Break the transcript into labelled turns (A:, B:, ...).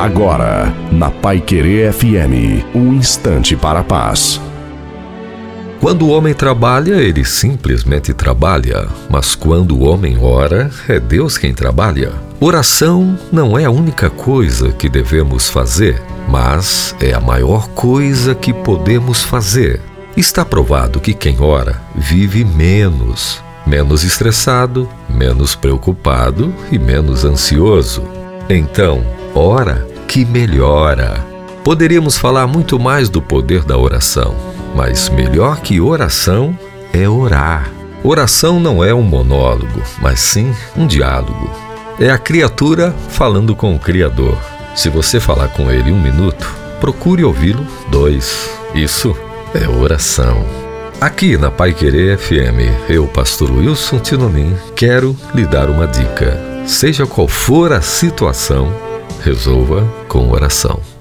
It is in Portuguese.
A: Agora, na Pai Querer FM, um instante para a paz.
B: Quando o homem trabalha, ele simplesmente trabalha, mas quando o homem ora, é Deus quem trabalha. Oração não é a única coisa que devemos fazer, mas é a maior coisa que podemos fazer. Está provado que quem ora vive menos, menos estressado, menos preocupado e menos ansioso. Então, ora que melhora. Poderíamos falar muito mais do poder da oração, mas melhor que oração é orar. Oração não é um monólogo, mas sim um diálogo. É a criatura falando com o Criador. Se você falar com ele um minuto, procure ouvi-lo dois. Isso é oração. Aqui na Pai Querer FM, eu, pastor Wilson Tinonim, quero lhe dar uma dica. Seja qual for a situação, resolva com oração.